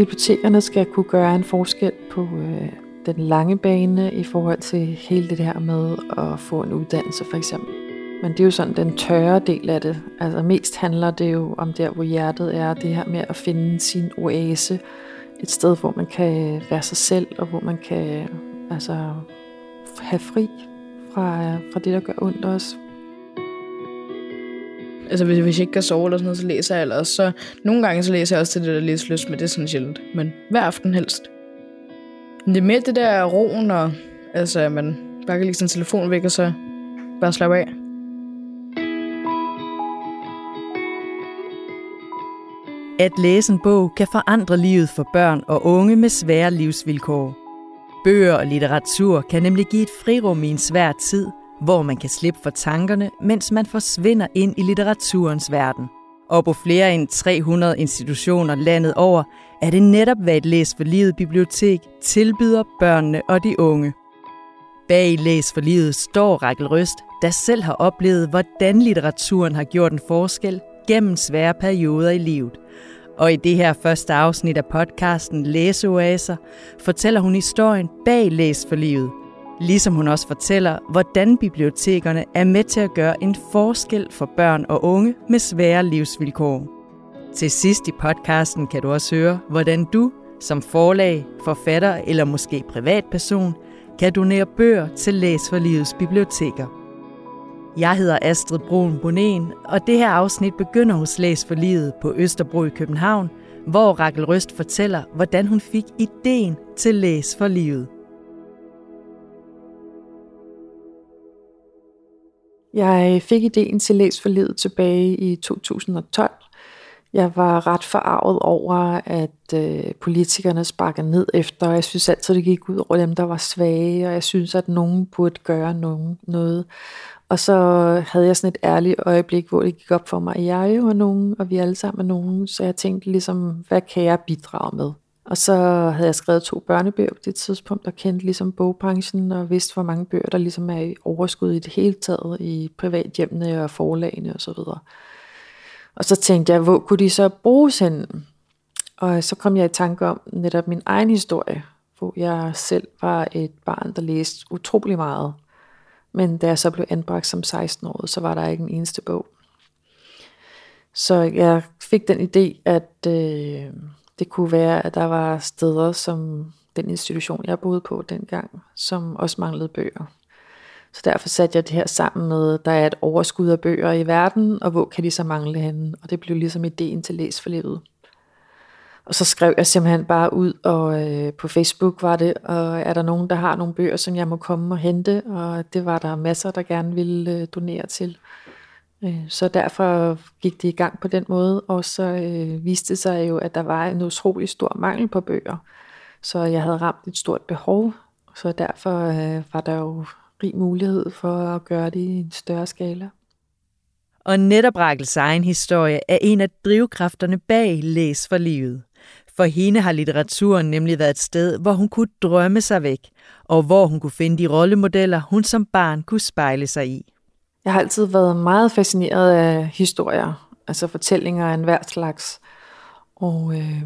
bibliotekerne skal kunne gøre en forskel på øh, den lange bane i forhold til hele det her med at få en uddannelse for eksempel. Men det er jo sådan den tørre del af det. Altså mest handler det jo om der, hvor hjertet er, det her med at finde sin oase. Et sted, hvor man kan være sig selv, og hvor man kan altså, have fri fra, fra det, der gør ondt også. Altså hvis, hvis jeg ikke kan sove eller sådan noget, så læser jeg ellers. Så nogle gange så læser jeg også til det der læselyst, men det er sådan sjældent. Men hver aften helst. Men det er mere det der roen, og altså, man bare kan lægge sin telefon væk, og så bare slappe af. At læse en bog kan forandre livet for børn og unge med svære livsvilkår. Bøger og litteratur kan nemlig give et frirum i en svær tid, hvor man kan slippe for tankerne, mens man forsvinder ind i litteraturens verden. Og på flere end 300 institutioner landet over, er det netop, hvad et Læs for Livet bibliotek tilbyder børnene og de unge. Bag Læs for Livet står Rakel Røst, der selv har oplevet, hvordan litteraturen har gjort en forskel gennem svære perioder i livet. Og i det her første afsnit af podcasten Læseoaser fortæller hun historien bag Læs for Livet. Ligesom hun også fortæller, hvordan bibliotekerne er med til at gøre en forskel for børn og unge med svære livsvilkår. Til sidst i podcasten kan du også høre, hvordan du som forlag, forfatter eller måske privatperson kan donere bøger til Læs for Livets biblioteker. Jeg hedder Astrid Brun Bonen, og det her afsnit begynder hos Læs for Livet på Østerbro i København, hvor Rakel Røst fortæller, hvordan hun fik ideen til Læs for Livet. Jeg fik ideen til Læs for Livet tilbage i 2012. Jeg var ret forarvet over, at øh, politikerne sparkede ned efter, og jeg synes altid, det gik ud over dem, der var svage, og jeg synes, at nogen burde gøre nogen, noget. Og så havde jeg sådan et ærligt øjeblik, hvor det gik op for mig, at jeg jo er nogen, og vi alle sammen er nogen, så jeg tænkte ligesom, hvad kan jeg bidrage med? Og så havde jeg skrevet to børnebøger på det tidspunkt, og kendte ligesom bogbranchen, og vidste, hvor mange bøger, der ligesom er i overskud i det hele taget, i privathjemmene og forlagene osv. Og, og så tænkte jeg, hvor kunne de så bruges hen? Og så kom jeg i tanke om netop min egen historie, hvor jeg selv var et barn, der læste utrolig meget. Men da jeg så blev anbragt som 16 år, så var der ikke en eneste bog. Så jeg fik den idé, at øh, det kunne være, at der var steder som den institution, jeg boede på dengang, som også manglede bøger. Så derfor satte jeg det her sammen med, der er et overskud af bøger i verden, og hvor kan de så mangle henne? Og det blev ligesom ideen til Læs for Livet. Og så skrev jeg simpelthen bare ud, og øh, på Facebook var det, og er der nogen, der har nogle bøger, som jeg må komme og hente, og det var der masser, der gerne ville øh, donere til. Øh, så derfor gik det i gang på den måde, og så øh, viste det sig jo, at der var en utrolig stor mangel på bøger. Så jeg havde ramt et stort behov, så derfor øh, var der jo rig mulighed for at gøre det i en større skala. Og netop Rakels egen historie er en af drivkræfterne bag Læs for livet. For hende har litteraturen nemlig været et sted, hvor hun kunne drømme sig væk, og hvor hun kunne finde de rollemodeller, hun som barn kunne spejle sig i. Jeg har altid været meget fascineret af historier, altså fortællinger af enhver slags. Og øh,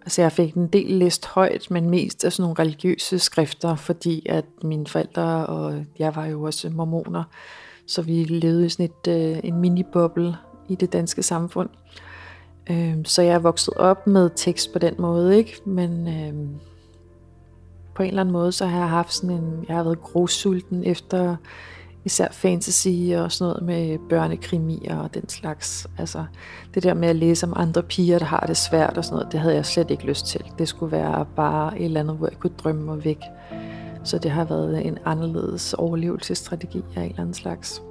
altså jeg fik en del læst højt, men mest af sådan nogle religiøse skrifter, fordi at mine forældre og jeg var jo også mormoner, så vi levede i sådan et, øh, en mini-boble i det danske samfund. Øh, så jeg er vokset op med tekst på den måde, ikke? Men øh, på en eller anden måde, så har jeg haft sådan en, jeg har været grosulten efter især fantasy og sådan noget med børnekrimier og den slags. Altså det der med at læse om andre piger, der har det svært og sådan noget, det havde jeg slet ikke lyst til. Det skulle være bare et eller andet, hvor jeg kunne drømme mig væk. Så det har været en anderledes overlevelsesstrategi af en eller anden slags.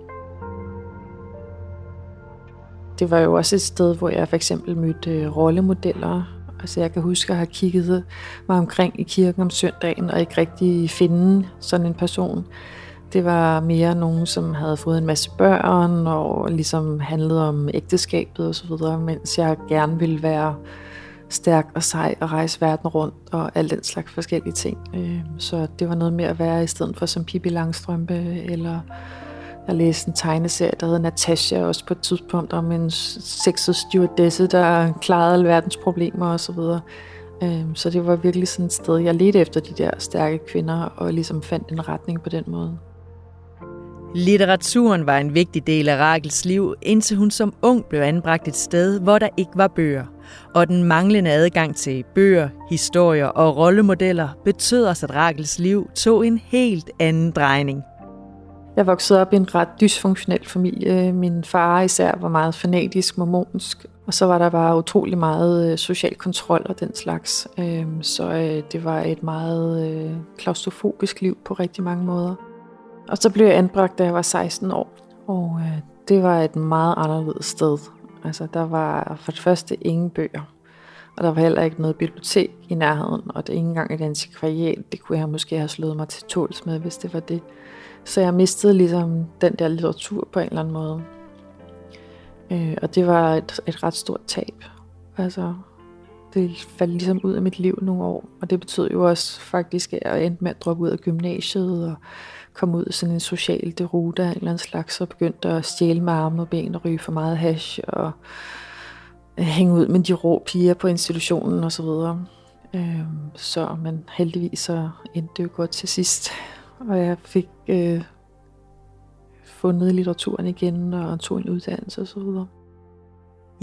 Det var jo også et sted, hvor jeg for eksempel mødte øh, rollemodeller. Altså jeg kan huske at have kigget mig omkring i kirken om søndagen og ikke rigtig finde sådan en person. Det var mere nogen, som havde fået en masse børn og ligesom handlede om ægteskabet og så videre, mens jeg gerne ville være stærk og sej og rejse verden rundt og alt den slags forskellige ting. Øhm, så det var noget med at være i stedet for som Pippi Langstrømpe eller Jeg læste en tegneserie, der hed Natasha, også på et tidspunkt om en sexet stewardesse, der klarede alverdens verdens problemer osv. Så, videre. Øhm, så det var virkelig sådan et sted, jeg ledte efter de der stærke kvinder, og ligesom fandt en retning på den måde. Litteraturen var en vigtig del af Rakels liv, indtil hun som ung blev anbragt et sted, hvor der ikke var bøger. Og den manglende adgang til bøger, historier og rollemodeller betød også, at Rakels liv tog en helt anden drejning. Jeg voksede op i en ret dysfunktionel familie. Min far især var meget fanatisk mormonsk, og så var der bare utrolig meget øh, social kontrol og den slags. Øhm, så øh, det var et meget øh, klaustrofobisk liv på rigtig mange måder. Og så blev jeg anbragt, da jeg var 16 år, og øh, det var et meget anderledes sted. Altså, der var for det første ingen bøger, og der var heller ikke noget bibliotek i nærheden, og det ikke engang et antikvariat. Det kunne jeg måske have slået mig til tåls med, hvis det var det. Så jeg mistede ligesom den der litteratur på en eller anden måde. Øh, og det var et, et ret stort tab. Altså, det faldt ligesom ud af mit liv nogle år. Og det betød jo også faktisk, at jeg endte med at droppe ud af gymnasiet og kom ud i sådan en social derude af en eller anden slags, og begyndte at stjæle med arme og ben og ryge for meget hash og øh, hænge ud med de rå piger på institutionen osv. Så, øh, så men heldigvis så endte det jo godt til sidst og jeg fik øh, fundet litteraturen igen og tog en uddannelse osv.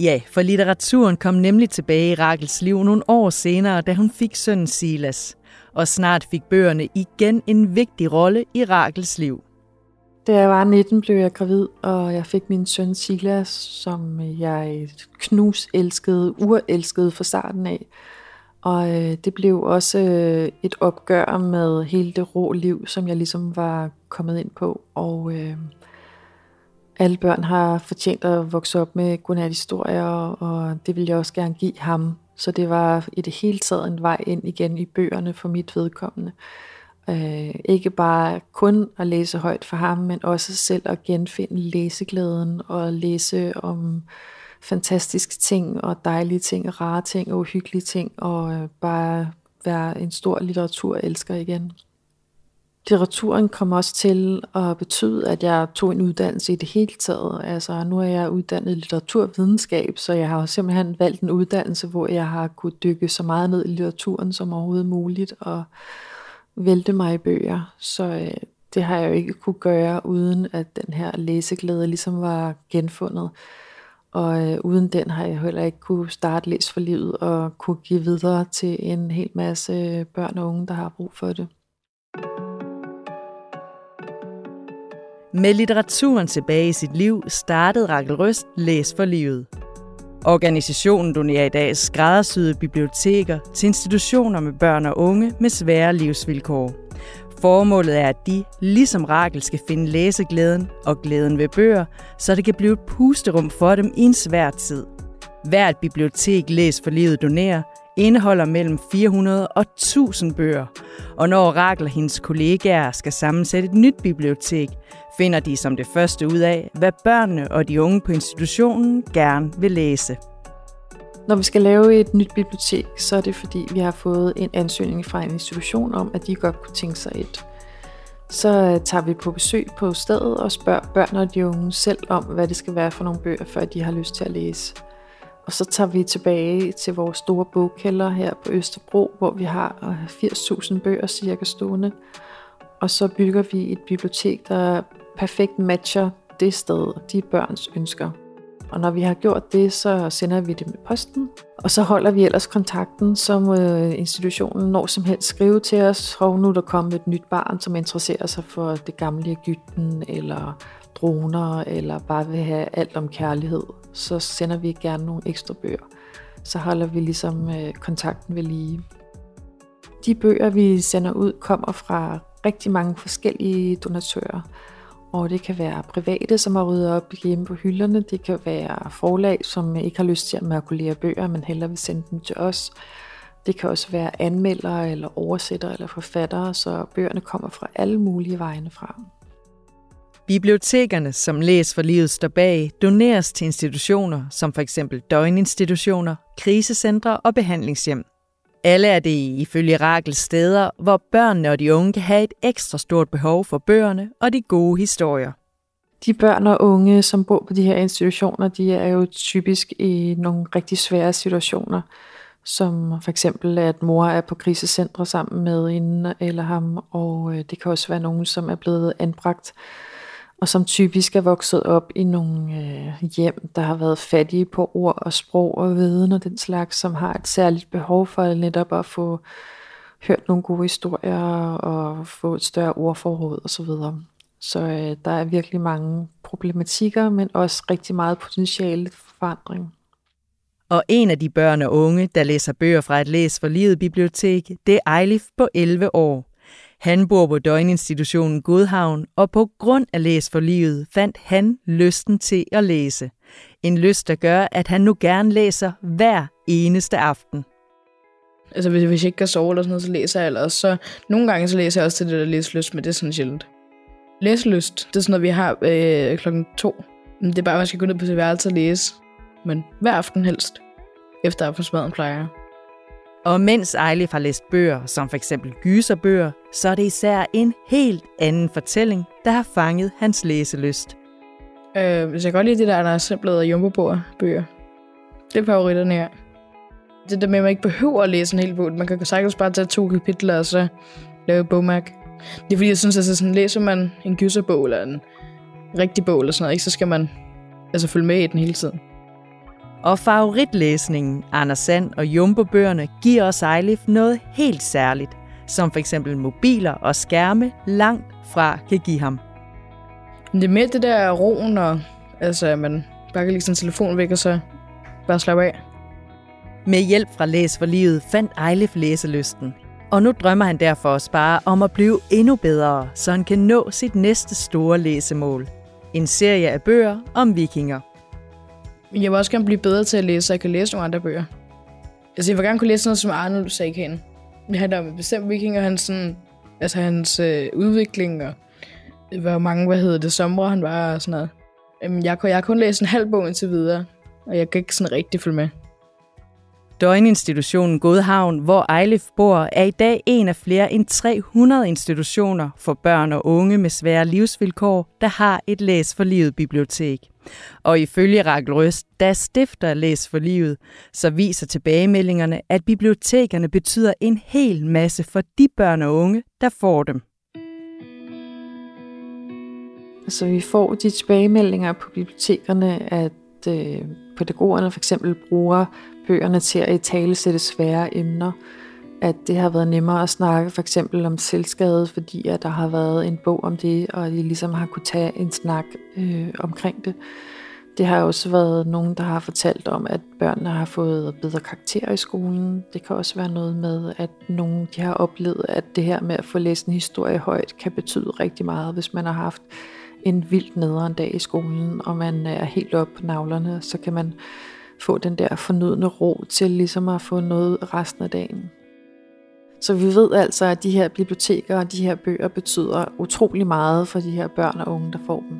Ja, for litteraturen kom nemlig tilbage i Rakels liv nogle år senere, da hun fik sønnen Silas. Og snart fik bøgerne igen en vigtig rolle i Rakels liv. Da jeg var 19, blev jeg gravid, og jeg fik min søn Silas, som jeg knus elskede, urelskede fra starten af. Og øh, det blev også øh, et opgør med hele det rå liv, som jeg ligesom var kommet ind på. Og øh, alle børn har fortjent at vokse op med godnat-historier, og det ville jeg også gerne give ham. Så det var i det hele taget en vej ind igen i bøgerne for mit vedkommende. Øh, ikke bare kun at læse højt for ham, men også selv at genfinde læseglæden og læse om fantastiske ting og dejlige ting og rare ting og uhyggelige ting og øh, bare være en stor litteraturelsker igen. Litteraturen kom også til at betyde, at jeg tog en uddannelse i det hele taget. Altså nu er jeg uddannet i litteraturvidenskab, så jeg har simpelthen valgt en uddannelse, hvor jeg har kunne dykke så meget ned i litteraturen som overhovedet muligt og vælte mig i bøger. Så øh, det har jeg jo ikke kunne gøre, uden at den her læseglæde ligesom var genfundet. Og øh, uden den har jeg heller ikke kunne starte Læs for Livet og kunne give videre til en hel masse øh, børn og unge, der har brug for det. Med litteraturen tilbage i sit liv startede Rakel Røst Læs for Livet. Organisationen donerer i dag skræddersyede biblioteker til institutioner med børn og unge med svære livsvilkår. Formålet er, at de, ligesom Rakel, skal finde læseglæden og glæden ved bøger, så det kan blive et pusterum for dem i en svær tid. Hvert bibliotek Læs for Livet donerer indeholder mellem 400 og 1000 bøger, og når Rakel og hendes kollegaer skal sammensætte et nyt bibliotek, finder de som det første ud af, hvad børnene og de unge på institutionen gerne vil læse. Når vi skal lave et nyt bibliotek, så er det fordi, vi har fået en ansøgning fra en institution om, at de godt kunne tænke sig et. Så øh, tager vi på besøg på stedet og spørger børn og de unge selv om, hvad det skal være for nogle bøger, før de har lyst til at læse. Og så tager vi tilbage til vores store bogkælder her på Østerbro, hvor vi har øh, 80.000 bøger cirka stående. Og så bygger vi et bibliotek, der perfekt matcher det sted, de børns ønsker. Og når vi har gjort det, så sender vi det med posten. Og så holder vi ellers kontakten, som øh, institutionen når som helst skrive til os. Og nu er der kommet et nyt barn, som interesserer sig for det gamle Ægypten, eller droner, eller bare vil have alt om kærlighed. Så sender vi gerne nogle ekstra bøger. Så holder vi ligesom øh, kontakten ved lige. De bøger, vi sender ud, kommer fra rigtig mange forskellige donatører. Og det kan være private, som har ryddet op hjemme på hylderne. Det kan være forlag, som ikke har lyst til at makulere bøger, men hellere vil sende dem til os. Det kan også være anmeldere, eller oversættere, eller forfattere, så bøgerne kommer fra alle mulige vegne fra. Bibliotekerne, som Læs for Livet står bag, doneres til institutioner som f.eks. døgninstitutioner, krisecentre og behandlingshjem. Alle er det ifølge Rakel steder, hvor børnene og de unge kan have et ekstra stort behov for bøgerne og de gode historier. De børn og unge, som bor på de her institutioner, de er jo typisk i nogle rigtig svære situationer, som for eksempel, at mor er på krisecentre sammen med hende eller ham, og øh, det kan også være nogen, som er blevet anbragt, og som typisk er vokset op i nogle øh, hjem, der har været fattige på ord og sprog og viden og den slags, som har et særligt behov for netop at få hørt nogle gode historier og få et større ordforråd osv. Så, videre. så øh, der er virkelig mange problematikker, men også rigtig meget potentiale for forandring. Og en af de børn og unge, der læser bøger fra et Læs for Livet bibliotek, det er Ejlif på 11 år. Han bor på døgninstitutionen Godhavn, og på grund af Læs for Livet fandt han lysten til at læse. En lyst, der gør, at han nu gerne læser hver eneste aften. Altså hvis, hvis jeg ikke kan sove eller sådan noget, så læser jeg ellers. Så nogle gange så læser jeg også til det der læselyst, men det er sådan sjældent. Læselyst, det er sådan noget, vi har øh, klokken to. Det er bare, at man skal gå ned på sit værelse og læse. Men hver aften helst. Efter aftensmaden plejer jeg. Og mens Eilif har læst bøger, som for eksempel gyserbøger, så er det især en helt anden fortælling, der har fanget hans læselyst. Øh, hvis jeg godt lide det der, der er simpelthen jumbo bøger. Det er favoritterne her. Det der med, at man ikke behøver at læse en hel bog. Man kan sagtens bare tage to kapitler og så lave bogmærk. Det er fordi, jeg synes, at sådan, læser man en gyserbog eller en rigtig bog eller sådan noget, ikke, så skal man altså følge med i den hele tiden. Og favoritlæsningen, Anders Sand og Jumbo-bøgerne, giver os Ejlif noget helt særligt, som for eksempel mobiler og skærme langt fra kan give ham. Det er med det der roen, og altså, man bare kan lægge sin telefon væk, og så bare slappe af. Med hjælp fra Læs for Livet fandt Ejlif læselysten. Og nu drømmer han derfor også bare om at blive endnu bedre, så han kan nå sit næste store læsemål. En serie af bøger om vikinger. Jeg vil også gerne blive bedre til at læse, så jeg kan læse nogle andre bøger. Altså, jeg vil gerne kunne læse noget som Arnold Sagen. Det handler om en bestemt viking, og hans, sådan, altså hans øh, udvikling, og øh, hvor mange, hvad hedder det, somre han var, og sådan noget. Jamen, jeg, jeg har kun læst en halv bog indtil videre, og jeg kan ikke sådan rigtig følge med. Døgninstitutionen Godhavn, hvor Ejlif bor, er i dag en af flere end 300 institutioner for børn og unge med svære livsvilkår, der har et Læs for Livet bibliotek. Og ifølge Rakel Røst, der stifter Læs for Livet, så viser tilbagemeldingerne, at bibliotekerne betyder en hel masse for de børn og unge, der får dem. Altså vi får de tilbagemeldinger på bibliotekerne, at øh, pædagogerne for eksempel bruger bøgerne til at i tale sætte svære emner. At det har været nemmere at snakke for eksempel om selvskade, fordi at der har været en bog om det, og de ligesom har kunne tage en snak øh, omkring det. Det har også været nogen, der har fortalt om, at børnene har fået bedre karakterer i skolen. Det kan også være noget med, at nogen de har oplevet, at det her med at få læst en historie højt, kan betyde rigtig meget, hvis man har haft en vildt nederen dag i skolen, og man øh, er helt op på navlerne, så kan man få den der fornødne ro til ligesom at få noget resten af dagen. Så vi ved altså, at de her biblioteker og de her bøger betyder utrolig meget for de her børn og unge, der får dem.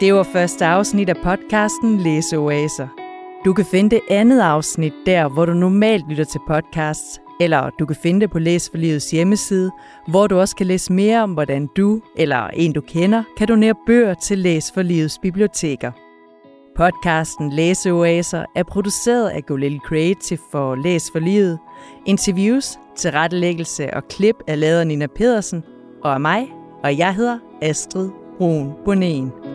Det var første afsnit af podcasten Læseoaser. Du kan finde det andet afsnit der, hvor du normalt lytter til podcasts, eller du kan finde det på Læs for Livets hjemmeside, hvor du også kan læse mere om, hvordan du eller en du kender kan donere bøger til Læs for Livets biblioteker. Podcasten Læseoaser er produceret af Golel Creative for Læs for Livet. Interviews, tilrettelæggelse og klip er lavet af Nina Pedersen og af mig, og jeg hedder Astrid Brun Bonen.